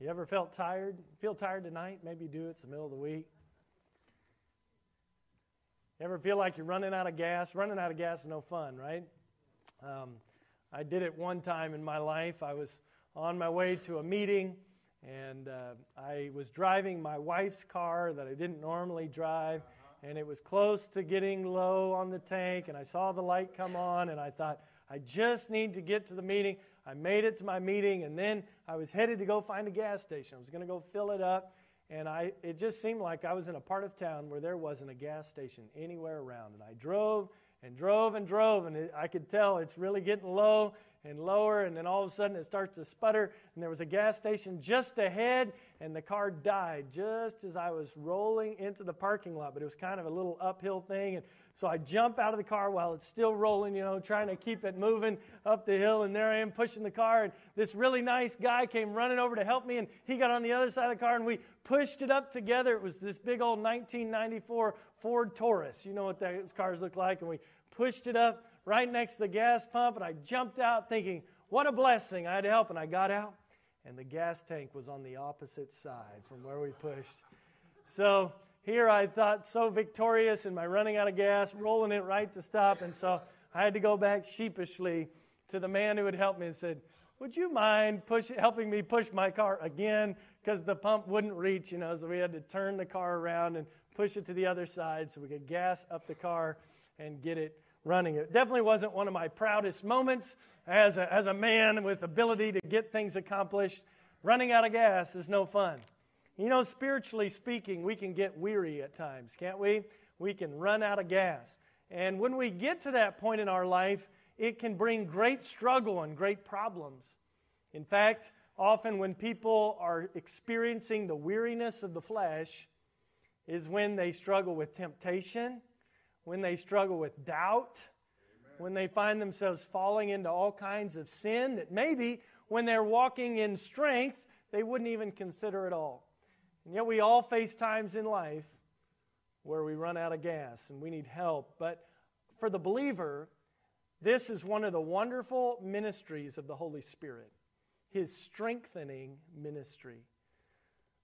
You ever felt tired? Feel tired tonight? Maybe you do. It's the middle of the week. You ever feel like you're running out of gas? Running out of gas is no fun, right? Um, I did it one time in my life. I was on my way to a meeting, and uh, I was driving my wife's car that I didn't normally drive, and it was close to getting low on the tank, and I saw the light come on, and I thought, I just need to get to the meeting. I made it to my meeting, and then I was headed to go find a gas station. I was going to go fill it up, and I, it just seemed like I was in a part of town where there wasn't a gas station anywhere around. And I drove and drove and drove, and it, I could tell it's really getting low and lower, and then all of a sudden it starts to sputter, and there was a gas station just ahead, and the car died just as I was rolling into the parking lot. But it was kind of a little uphill thing, and so I jump out of the car while it's still rolling, you know, trying to keep it moving up the hill. And there I am pushing the car. And this really nice guy came running over to help me. And he got on the other side of the car and we pushed it up together. It was this big old 1994 Ford Taurus. You know what those cars look like. And we pushed it up right next to the gas pump. And I jumped out thinking, what a blessing. I had to help. And I got out. And the gas tank was on the opposite side from where we pushed. So here I thought so victorious in my running out of gas, rolling it right to stop. And so I had to go back sheepishly to the man who had helped me and said, Would you mind push, helping me push my car again? Because the pump wouldn't reach, you know, so we had to turn the car around and push it to the other side so we could gas up the car and get it running. It definitely wasn't one of my proudest moments as a, as a man with ability to get things accomplished. Running out of gas is no fun. You know, spiritually speaking, we can get weary at times, can't we? We can run out of gas. And when we get to that point in our life, it can bring great struggle and great problems. In fact, often when people are experiencing the weariness of the flesh, is when they struggle with temptation, when they struggle with doubt, Amen. when they find themselves falling into all kinds of sin that maybe when they're walking in strength, they wouldn't even consider at all. And yet we all face times in life where we run out of gas and we need help. But for the believer, this is one of the wonderful ministries of the Holy Spirit, his strengthening ministry.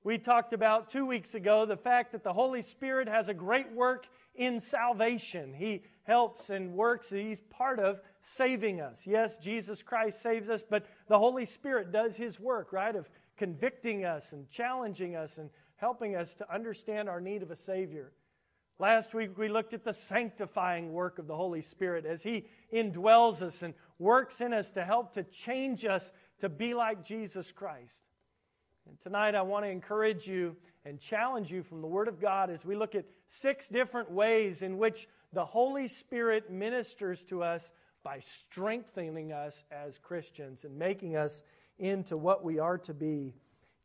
We talked about two weeks ago the fact that the Holy Spirit has a great work in salvation. He helps and works, He's part of saving us. Yes, Jesus Christ saves us, but the Holy Spirit does His work, right, of convicting us and challenging us and helping us to understand our need of a Savior. Last week we looked at the sanctifying work of the Holy Spirit as He indwells us and works in us to help to change us to be like Jesus Christ. And tonight I want to encourage you and challenge you from the Word of God as we look at six different ways in which the Holy Spirit ministers to us by strengthening us as Christians and making us into what we are to be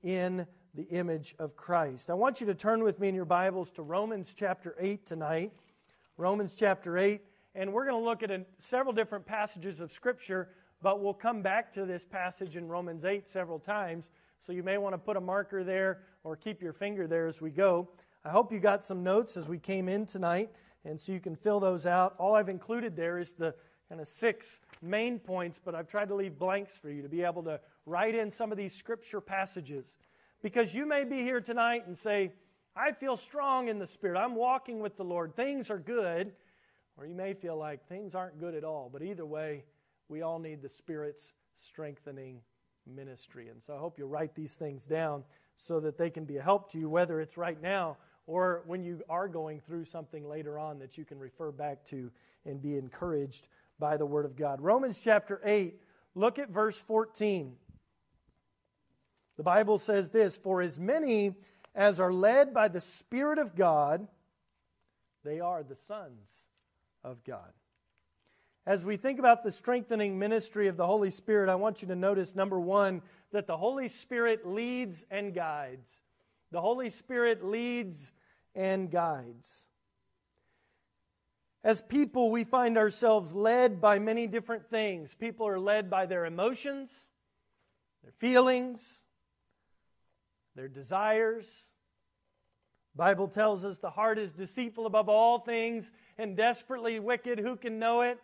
in the image of Christ. I want you to turn with me in your Bibles to Romans chapter 8 tonight. Romans chapter 8. And we're going to look at several different passages of Scripture, but we'll come back to this passage in Romans 8 several times. So you may want to put a marker there or keep your finger there as we go. I hope you got some notes as we came in tonight, and so you can fill those out. All I've included there is the kind of six main points, but I've tried to leave blanks for you to be able to write in some of these scripture passages. Because you may be here tonight and say, I feel strong in the Spirit. I'm walking with the Lord. Things are good. Or you may feel like things aren't good at all. But either way, we all need the Spirit's strengthening ministry. And so I hope you'll write these things down so that they can be a help to you, whether it's right now or when you are going through something later on that you can refer back to and be encouraged by the Word of God. Romans chapter 8, look at verse 14. The Bible says this For as many as are led by the Spirit of God, they are the sons of God. As we think about the strengthening ministry of the Holy Spirit, I want you to notice number one, that the Holy Spirit leads and guides. The Holy Spirit leads and guides. As people, we find ourselves led by many different things. People are led by their emotions, their feelings, their desires. Bible tells us the heart is deceitful above all things and desperately wicked. Who can know it?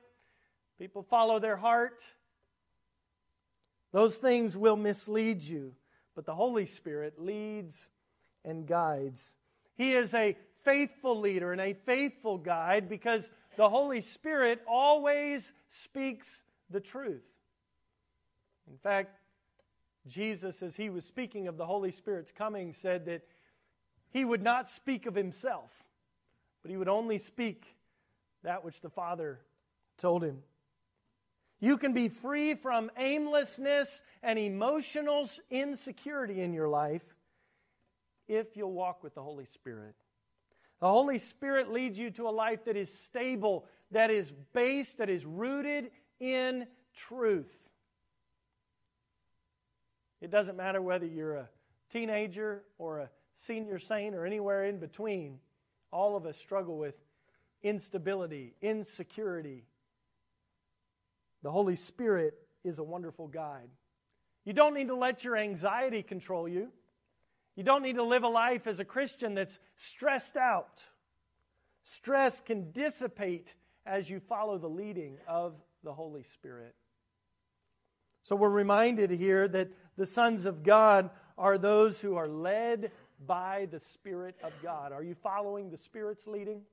People follow their heart. Those things will mislead you. but the Holy Spirit leads and guides. He is a faithful leader and a faithful guide because the Holy Spirit always speaks the truth. In fact, Jesus, as he was speaking of the Holy Spirit's coming, said that he would not speak of himself, but he would only speak that which the Father told him. You can be free from aimlessness and emotional insecurity in your life if you'll walk with the Holy Spirit. The Holy Spirit leads you to a life that is stable, that is based, that is rooted in truth. It doesn't matter whether you're a teenager or a senior saint or anywhere in between, all of us struggle with instability, insecurity. The Holy Spirit is a wonderful guide. You don't need to let your anxiety control you. You don't need to live a life as a Christian that's stressed out. Stress can dissipate as you follow the leading of the Holy Spirit. So we're reminded here that the sons of God are those who are led by the Spirit of God. Are you following the Spirit's leading?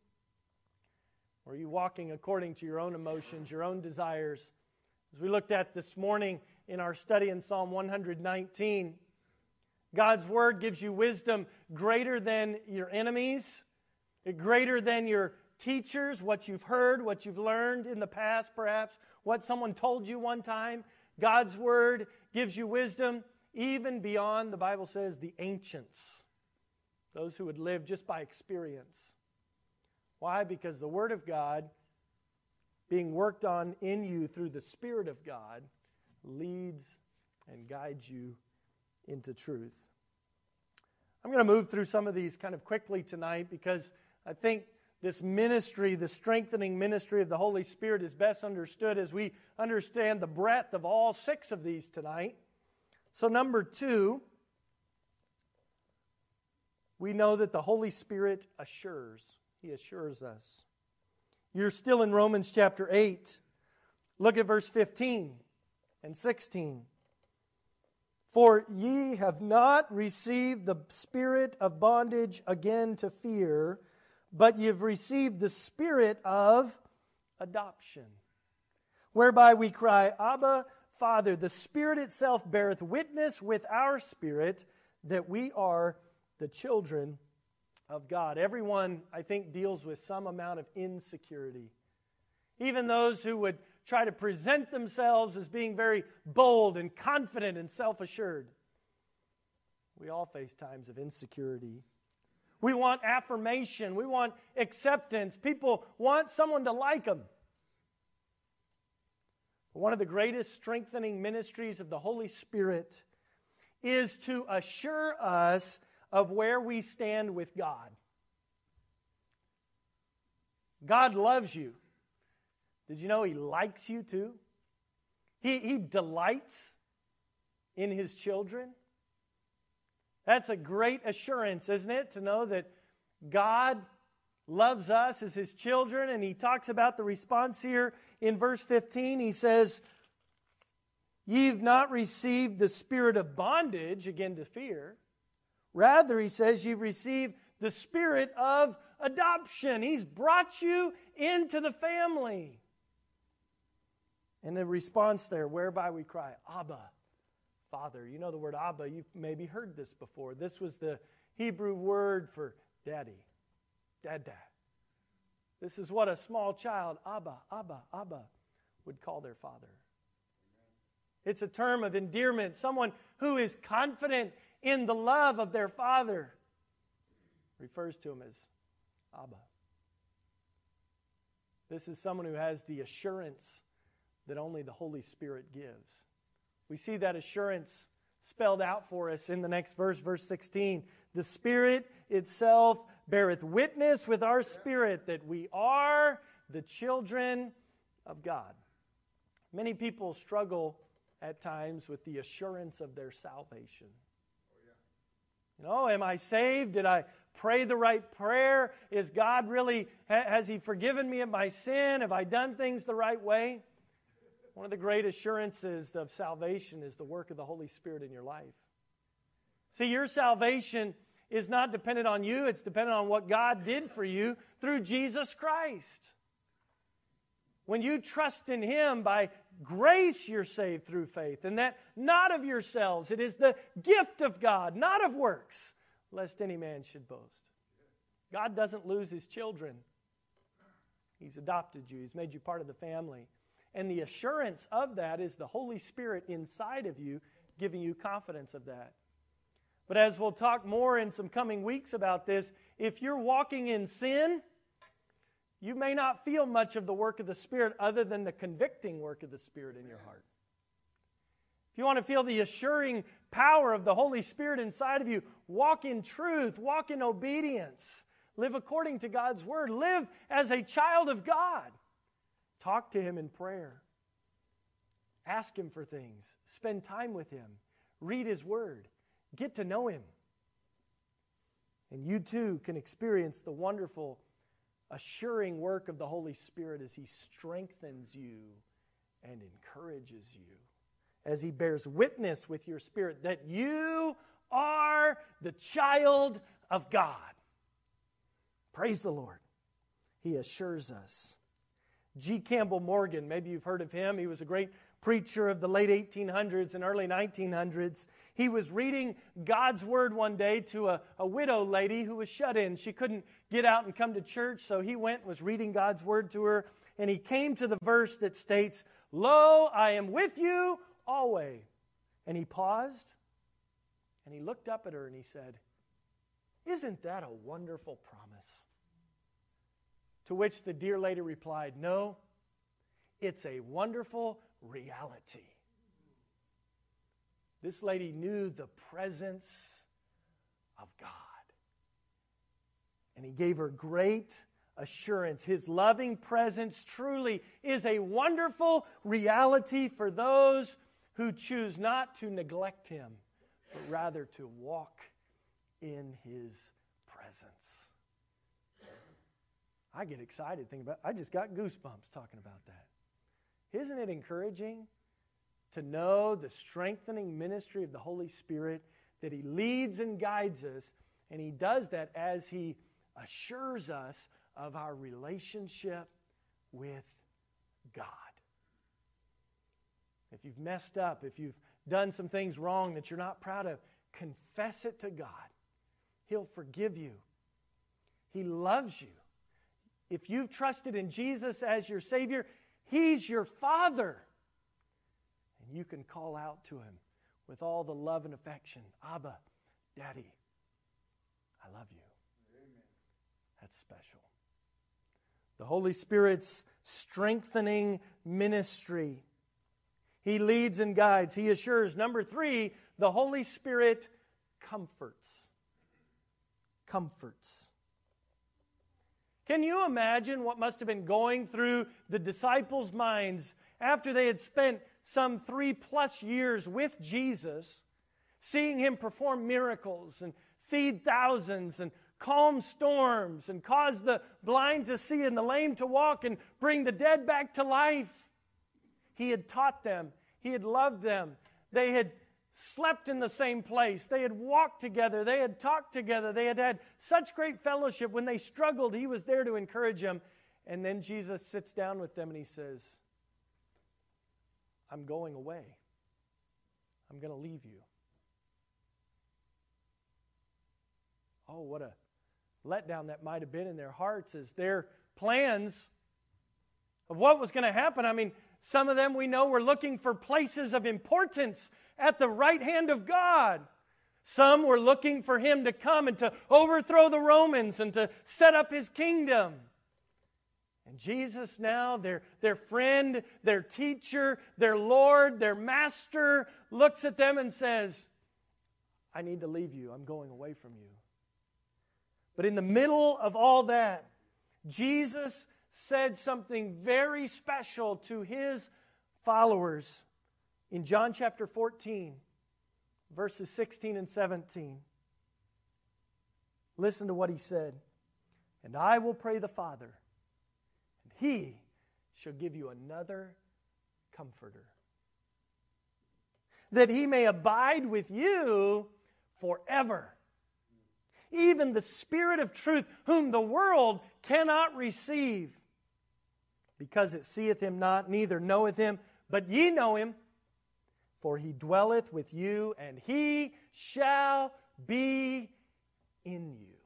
Or are you walking according to your own emotions, your own desires? As we looked at this morning in our study in Psalm 119, God's Word gives you wisdom greater than your enemies, greater than your teachers, what you've heard, what you've learned in the past, perhaps, what someone told you one time. God's Word gives you wisdom even beyond, the Bible says, the ancients, those who would live just by experience. Why? Because the Word of God, being worked on in you through the Spirit of God, leads and guides you into truth. I'm going to move through some of these kind of quickly tonight because I think this ministry, the strengthening ministry of the Holy Spirit, is best understood as we understand the breadth of all six of these tonight. So, number two, we know that the Holy Spirit assures. He assures us. You're still in Romans chapter 8. Look at verse 15 and 16. For ye have not received the spirit of bondage again to fear, but you've received the spirit of adoption, whereby we cry, Abba, Father. The Spirit itself beareth witness with our spirit that we are the children of God. Everyone, I think, deals with some amount of insecurity. Even those who would try to present themselves as being very bold and confident and self assured. We all face times of insecurity. We want affirmation. We want acceptance. People want someone to like them. One of the greatest strengthening ministries of the Holy Spirit is to assure us of where we stand with God. God loves you. Did you know He likes you too? He, he delights in His children. That's a great assurance, isn't it? To know that God loves us as His children. And He talks about the response here in verse 15. He says, Ye've not received the spirit of bondage, again to fear. Rather, he says, you've received the spirit of adoption. He's brought you into the family. And the response there, whereby we cry, Abba, Father. You know the word Abba, you've maybe heard this before. This was the Hebrew word for daddy, dada. This is what a small child, Abba, Abba, Abba, would call their father. It's a term of endearment, someone who is confident in the love of their father refers to him as Abba. This is someone who has the assurance that only the Holy Spirit gives. We see that assurance spelled out for us in the next verse, verse 16. The Spirit itself beareth witness with our spirit that we are the children of God. Many people struggle at times with the assurance of their salvation. You know, am I saved? Did I pray the right prayer? Is God really, has He forgiven me of my sin? Have I done things the right way? One of the great assurances of salvation is the work of the Holy Spirit in your life. See, your salvation is not dependent on you, it's dependent on what God did for you through Jesus Christ. When you trust in Him by grace, you're saved through faith, and that not of yourselves. It is the gift of God, not of works, lest any man should boast. God doesn't lose His children. He's adopted you, He's made you part of the family. And the assurance of that is the Holy Spirit inside of you, giving you confidence of that. But as we'll talk more in some coming weeks about this, if you're walking in sin, you may not feel much of the work of the Spirit other than the convicting work of the Spirit in your heart. If you want to feel the assuring power of the Holy Spirit inside of you, walk in truth, walk in obedience, live according to God's word, live as a child of God. Talk to Him in prayer, ask Him for things, spend time with Him, read His word, get to know Him. And you too can experience the wonderful assuring work of the Holy Spirit as He strengthens you and encourages you, as He bears witness with your spirit that you are the child of God. Praise the Lord. He assures us. G. Campbell Morgan, maybe you've heard of him. He was a great preacher of the late 1800s and early 1900s. He was reading God's word one day to a, a widow lady who was shut in. She couldn't get out and come to church, so he went and was reading God's word to her. And he came to the verse that states, Lo, I am with you always. And he paused and he looked up at her and he said, Isn't that a wonderful promise? To which the dear lady replied, No, it's a wonderful reality. This lady knew the presence of God. And he gave her great assurance. His loving presence truly is a wonderful reality for those who choose not to neglect him, but rather to walk in his presence. I get excited thinking about I just got goosebumps talking about that. Isn't it encouraging to know the strengthening ministry of the Holy Spirit that He leads and guides us, and He does that as He assures us of our relationship with God? If you've messed up, if you've done some things wrong that you're not proud of, confess it to God. He'll forgive you. He loves you. If you've trusted in Jesus as your Savior, He's your Father. And you can call out to Him with all the love and affection Abba, Daddy, I love you. Amen. That's special. The Holy Spirit's strengthening ministry. He leads and guides, He assures. Number three, the Holy Spirit comforts. Comforts. Can you imagine what must have been going through the disciples' minds after they had spent some three plus years with Jesus, seeing him perform miracles and feed thousands and calm storms and cause the blind to see and the lame to walk and bring the dead back to life? He had taught them, he had loved them, they had slept in the same place. They had walked together. They had talked together. They had had such great fellowship. When they struggled, he was there to encourage them. And then Jesus sits down with them and he says, I'm going away. I'm going to leave you. Oh, what a letdown that might have been in their hearts as their plans of what was going to happen. I mean, some of them we know were looking for places of importance at the right hand of God. Some were looking for him to come and to overthrow the Romans and to set up his kingdom. And Jesus, now, their, their friend, their teacher, their Lord, their master, looks at them and says, I need to leave you. I'm going away from you. But in the middle of all that, Jesus said something very special to his followers in John chapter 14, verses 16 and 17. Listen to what he said. And I will pray the Father, and he shall give you another comforter, that he may abide with you forever. Even the Spirit of truth, whom the world cannot receive, because it seeth him not, neither knoweth him, but ye know him, for he dwelleth with you, and he shall be in you.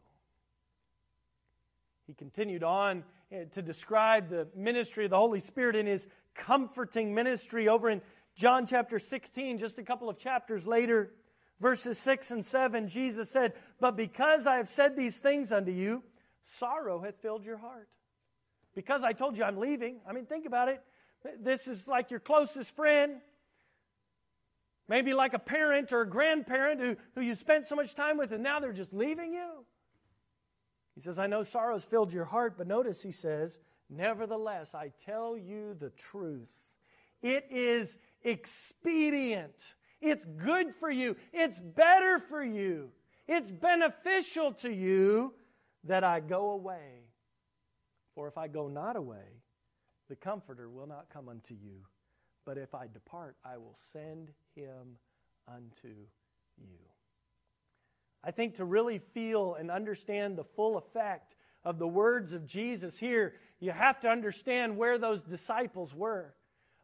He continued on eh, to describe the ministry of the Holy Spirit in his comforting ministry over in John chapter 16, just a couple of chapters later, verses 6 and 7. Jesus said, But because I have said these things unto you, sorrow hath filled your heart. Because I told you I'm leaving. I mean, think about it. This is like your closest friend. Maybe like a parent or a grandparent who, who you spent so much time with and now they're just leaving you. He says, I know sorrow's filled your heart, but notice he says, Nevertheless, I tell you the truth. It is expedient. It's good for you. It's better for you. It's beneficial to you that I go away. For if I go not away, the Comforter will not come unto you. But if I depart, I will send him unto you. I think to really feel and understand the full effect of the words of Jesus here, you have to understand where those disciples were,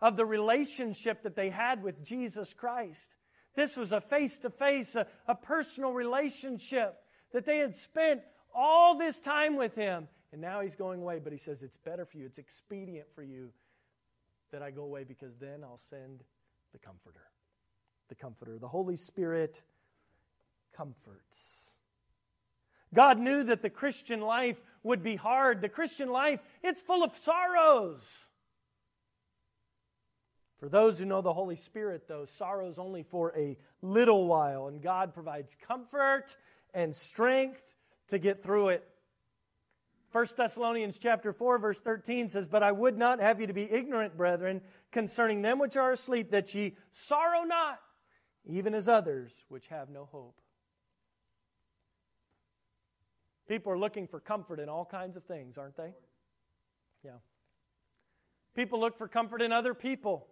of the relationship that they had with Jesus Christ. This was a face to face, a personal relationship that they had spent all this time with Him. And now He's going away, but He says, It's better for you, it's expedient for you that I go away because then I'll send the Comforter. The Comforter. The Holy Spirit comforts. God knew that the Christian life would be hard. The Christian life, it's full of sorrows. For those who know the Holy Spirit, though, sorrows only for a little while, and God provides comfort and strength to get through it. 1 Thessalonians chapter 4 verse 13 says, "But I would not have you to be ignorant, brethren, concerning them which are asleep, that ye sorrow not, even as others which have no hope." People are looking for comfort in all kinds of things, aren't they? Yeah. People look for comfort in other people.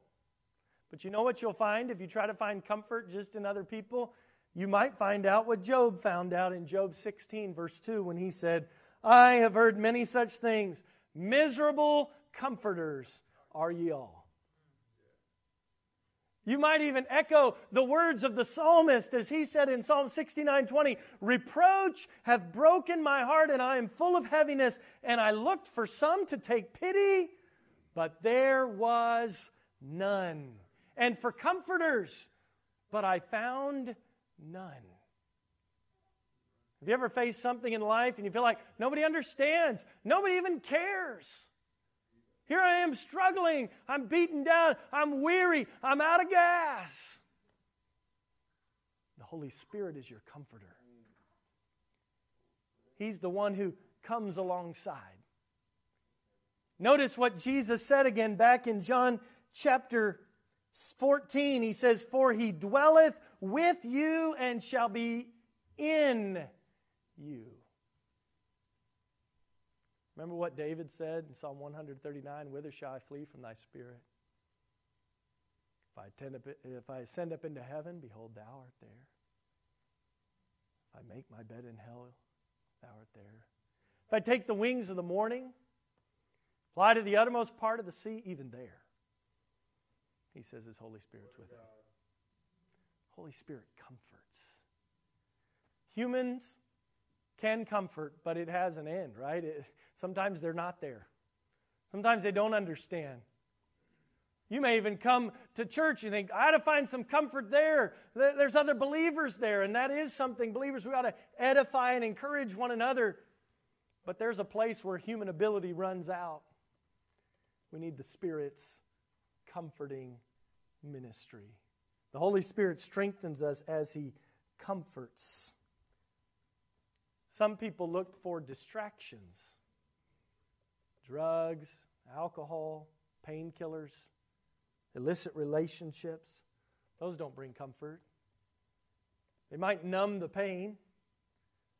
But you know what you'll find if you try to find comfort just in other people? You might find out what Job found out in Job 16, verse 2, when he said, I have heard many such things. Miserable comforters are ye all. You might even echo the words of the psalmist as he said in Psalm 69 20, Reproach hath broken my heart, and I am full of heaviness. And I looked for some to take pity, but there was none. And for comforters, but I found none. Have you ever faced something in life and you feel like nobody understands? Nobody even cares. Here I am struggling. I'm beaten down. I'm weary. I'm out of gas. The Holy Spirit is your comforter. He's the one who comes alongside. Notice what Jesus said again back in John chapter 14. He says, For he dwelleth with you and shall be in you. Remember what David said in Psalm 139 Whither shall I flee from thy spirit? If I, up, if I ascend up into heaven, behold, thou art there. If I make my bed in hell, thou art there. If I take the wings of the morning, fly to the uttermost part of the sea, even there. He says his Holy Spirit's with him. Holy Spirit comforts. Humans can comfort, but it has an end, right? It, Sometimes they're not there. Sometimes they don't understand. You may even come to church and think, I ought to find some comfort there. There's other believers there, and that is something. Believers, we ought to edify and encourage one another. But there's a place where human ability runs out. We need the Spirit's comforting ministry. The Holy Spirit strengthens us as He comforts. Some people look for distractions drugs, alcohol, painkillers, illicit relationships. Those don't bring comfort. They might numb the pain,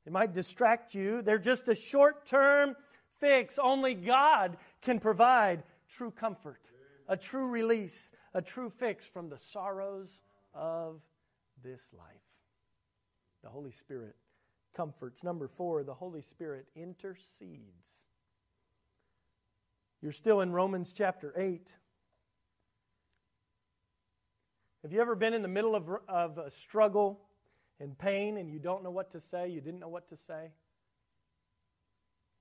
they might distract you. They're just a short term fix. Only God can provide true comfort, a true release, a true fix from the sorrows of this life. The Holy Spirit comforts. Number four, the Holy Spirit intercedes. You're still in Romans chapter 8. Have you ever been in the middle of, of a struggle and pain and you don't know what to say? You didn't know what to say?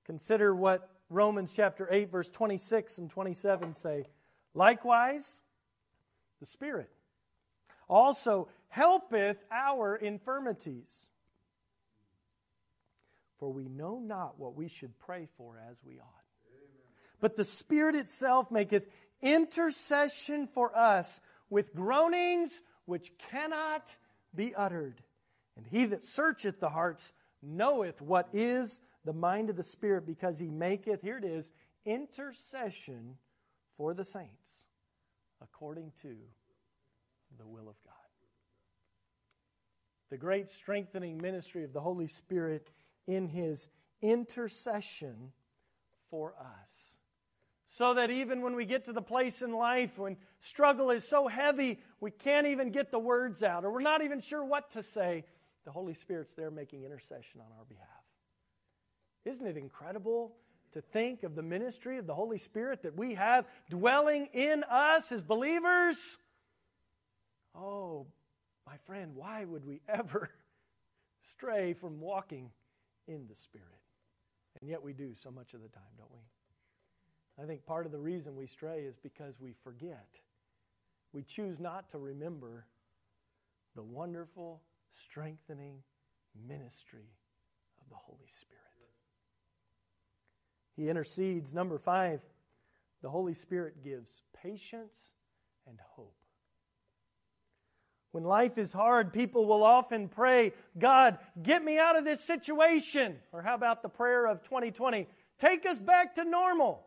Consider what Romans chapter 8, verse 26 and 27 say. Likewise, the Spirit also helpeth our infirmities. For we know not what we should pray for as we ought. But the Spirit itself maketh intercession for us with groanings which cannot be uttered. And he that searcheth the hearts knoweth what is the mind of the Spirit, because he maketh, here it is, intercession for the saints according to the will of God. The great strengthening ministry of the Holy Spirit in his intercession for us. So that even when we get to the place in life when struggle is so heavy, we can't even get the words out, or we're not even sure what to say, the Holy Spirit's there making intercession on our behalf. Isn't it incredible to think of the ministry of the Holy Spirit that we have dwelling in us as believers? Oh, my friend, why would we ever stray from walking in the Spirit? And yet we do so much of the time, don't we? I think part of the reason we stray is because we forget. We choose not to remember the wonderful, strengthening ministry of the Holy Spirit. He intercedes. Number five, the Holy Spirit gives patience and hope. When life is hard, people will often pray, God, get me out of this situation. Or how about the prayer of 2020? Take us back to normal.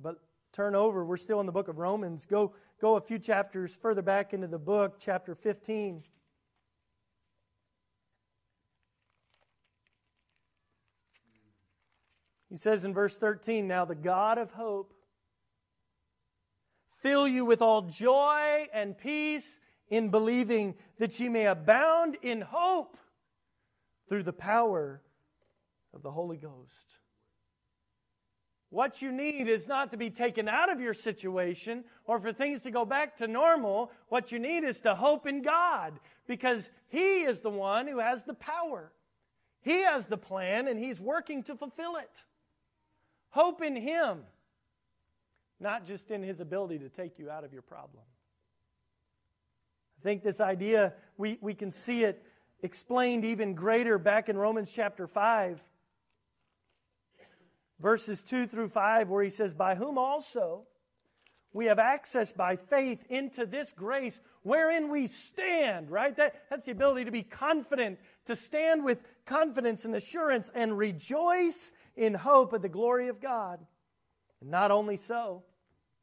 But turn over, we're still in the book of Romans. Go, go a few chapters further back into the book, chapter 15. He says in verse 13, Now the God of hope fill you with all joy and peace in believing that ye may abound in hope through the power of the Holy Ghost. What you need is not to be taken out of your situation or for things to go back to normal. What you need is to hope in God because He is the one who has the power. He has the plan and He's working to fulfill it. Hope in Him, not just in His ability to take you out of your problem. I think this idea, we, we can see it explained even greater back in Romans chapter 5, verses 2 through 5, where he says, By whom also we have access by faith into this grace wherein we stand, right? That, that's the ability to be confident, to stand with confidence and assurance and rejoice in hope of the glory of God. And not only so,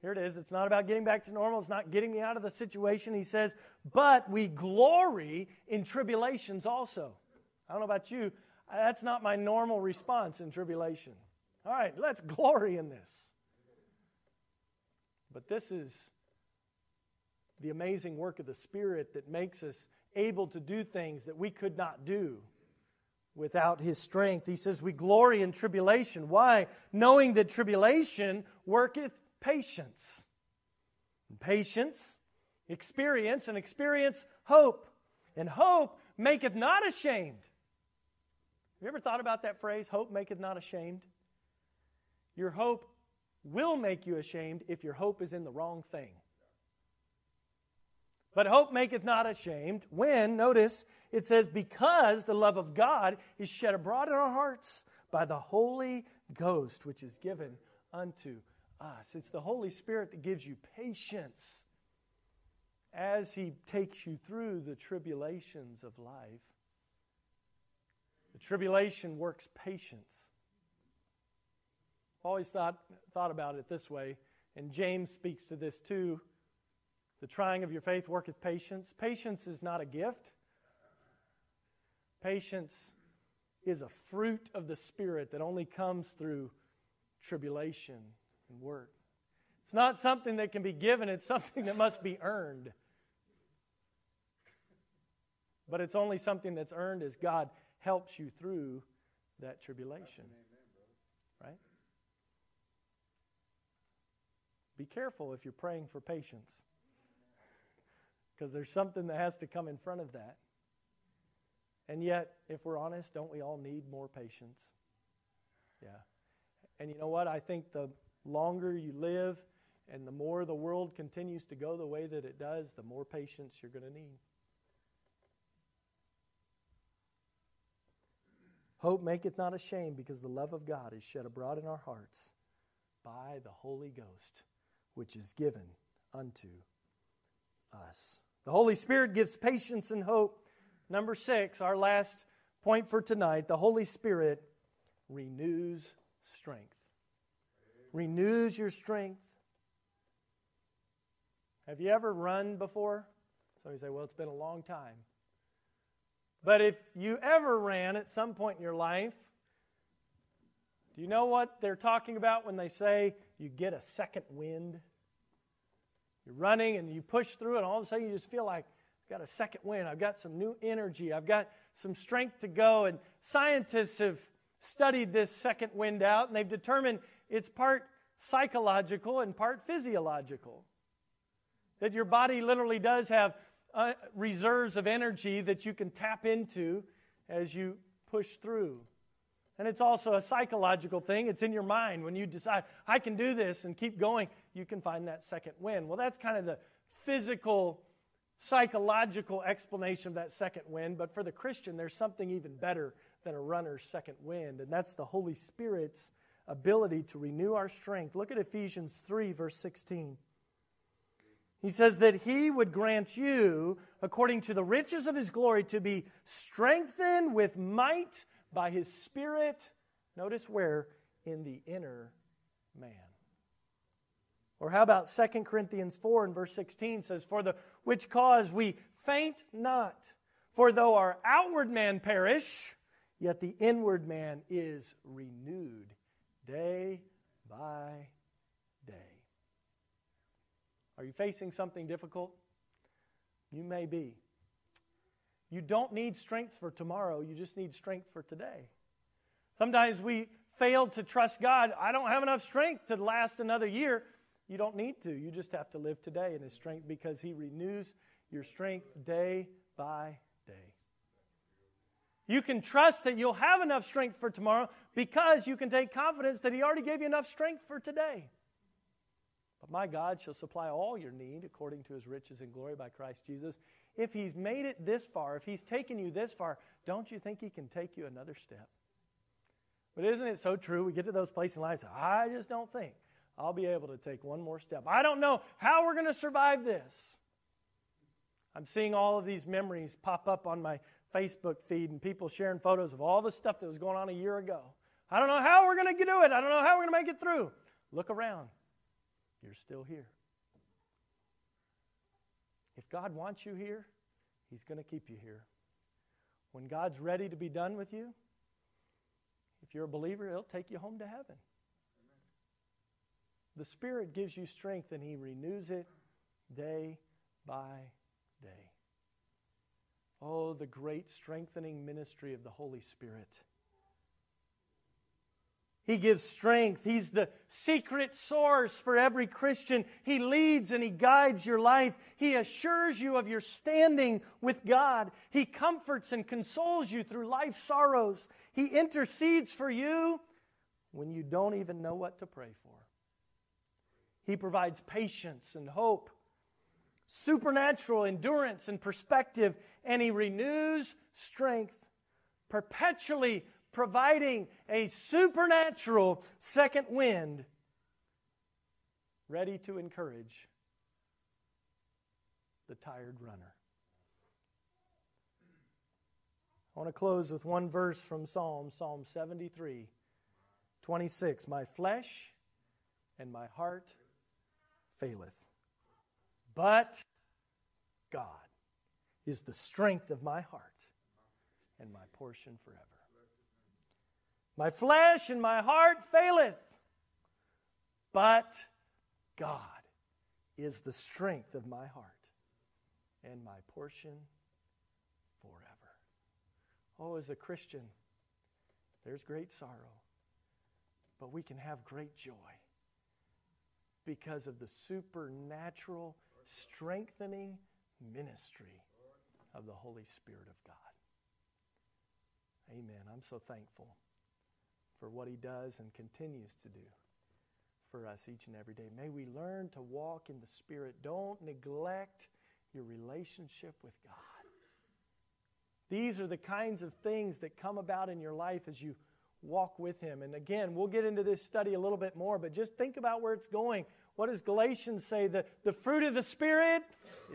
here it is. It's not about getting back to normal. It's not getting me out of the situation. He says, but we glory in tribulations also. I don't know about you. That's not my normal response in tribulation. All right, let's glory in this. But this is the amazing work of the Spirit that makes us able to do things that we could not do without his strength. He says, We glory in tribulation. Why? Knowing that tribulation worketh patience. And patience, experience, and experience hope. And hope maketh not ashamed. Have you ever thought about that phrase, hope maketh not ashamed? Your hope will make you ashamed if your hope is in the wrong thing. But hope maketh not ashamed when, notice, it says, because the love of God is shed abroad in our hearts by the Holy Ghost, which is given unto us. It's the Holy Spirit that gives you patience as He takes you through the tribulations of life. The tribulation works patience. Always thought, thought about it this way, and James speaks to this too the trying of your faith worketh patience. Patience is not a gift, patience is a fruit of the Spirit that only comes through tribulation and work. It's not something that can be given, it's something that must be earned. But it's only something that's earned as God helps you through that tribulation. Right? Be careful if you're praying for patience. Because there's something that has to come in front of that. And yet, if we're honest, don't we all need more patience? Yeah. And you know what? I think the longer you live and the more the world continues to go the way that it does, the more patience you're going to need. Hope maketh not ashamed, because the love of God is shed abroad in our hearts by the Holy Ghost, which is given unto us. The Holy Spirit gives patience and hope. Number six, our last point for tonight the Holy Spirit renews strength. Renews your strength. Have you ever run before? So you say, well, it's been a long time. But if you ever ran at some point in your life, do you know what they're talking about when they say you get a second wind? You're running and you push through, and all of a sudden you just feel like I've got a second wind. I've got some new energy. I've got some strength to go. And scientists have studied this second wind out, and they've determined it's part psychological and part physiological. That your body literally does have uh, reserves of energy that you can tap into as you push through. And it's also a psychological thing. It's in your mind. When you decide, I can do this and keep going, you can find that second wind. Well, that's kind of the physical, psychological explanation of that second wind. But for the Christian, there's something even better than a runner's second wind, and that's the Holy Spirit's ability to renew our strength. Look at Ephesians 3, verse 16. He says that he would grant you, according to the riches of his glory, to be strengthened with might by his Spirit. Notice where? In the inner man. Or how about 2 Corinthians 4 and verse 16 says, For the which cause we faint not. For though our outward man perish, yet the inward man is renewed day by day. Are you facing something difficult? You may be. You don't need strength for tomorrow, you just need strength for today. Sometimes we fail to trust God. I don't have enough strength to last another year. You don't need to. You just have to live today in His strength because He renews your strength day by day. You can trust that you'll have enough strength for tomorrow because you can take confidence that He already gave you enough strength for today. But my God shall supply all your need according to his riches and glory by Christ Jesus. If he's made it this far, if he's taken you this far, don't you think he can take you another step? But isn't it so true? We get to those places in life, I just don't think I'll be able to take one more step. I don't know how we're going to survive this. I'm seeing all of these memories pop up on my Facebook feed and people sharing photos of all the stuff that was going on a year ago. I don't know how we're going to do it. I don't know how we're going to make it through. Look around you're still here. God wants you here, He's going to keep you here. When God's ready to be done with you, if you're a believer, He'll take you home to heaven. The Spirit gives you strength and He renews it day by day. Oh, the great strengthening ministry of the Holy Spirit. He gives strength. He's the secret source for every Christian. He leads and He guides your life. He assures you of your standing with God. He comforts and consoles you through life's sorrows. He intercedes for you when you don't even know what to pray for. He provides patience and hope, supernatural endurance and perspective, and He renews strength perpetually providing a supernatural second wind ready to encourage the tired runner. I want to close with one verse from Psalm, Psalm 73, 26. My flesh and my heart faileth, but God is the strength of my heart and my portion forever. My flesh and my heart faileth, but God is the strength of my heart and my portion forever. Oh, as a Christian, there's great sorrow, but we can have great joy because of the supernatural strengthening ministry of the Holy Spirit of God. Amen. I'm so thankful for what He does and continues to do for us each and every day. May we learn to walk in the Spirit. Don't neglect your relationship with God. These are the kinds of things that come about in your life as you walk with Him. And again, we'll get into this study a little bit more, but just think about where it's going. What does Galatians say? The, the fruit of the Spirit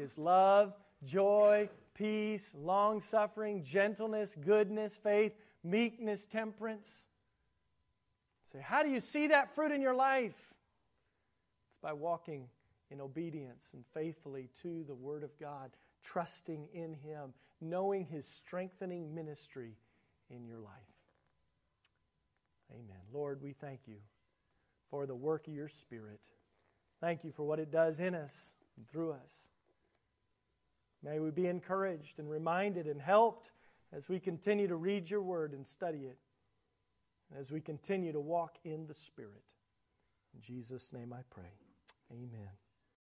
is love, joy, peace, long suffering, gentleness, goodness, faith, meekness, temperance. Say, how do you see that fruit in your life? It's by walking in obedience and faithfully to the Word of God, trusting in Him, knowing His strengthening ministry in your life. Amen. Lord, we thank you for the work of your Spirit. Thank you for what it does in us and through us. May we be encouraged and reminded and helped as we continue to read your word and study it, as we continue to walk in the Spirit. In Jesus' name I pray. Amen.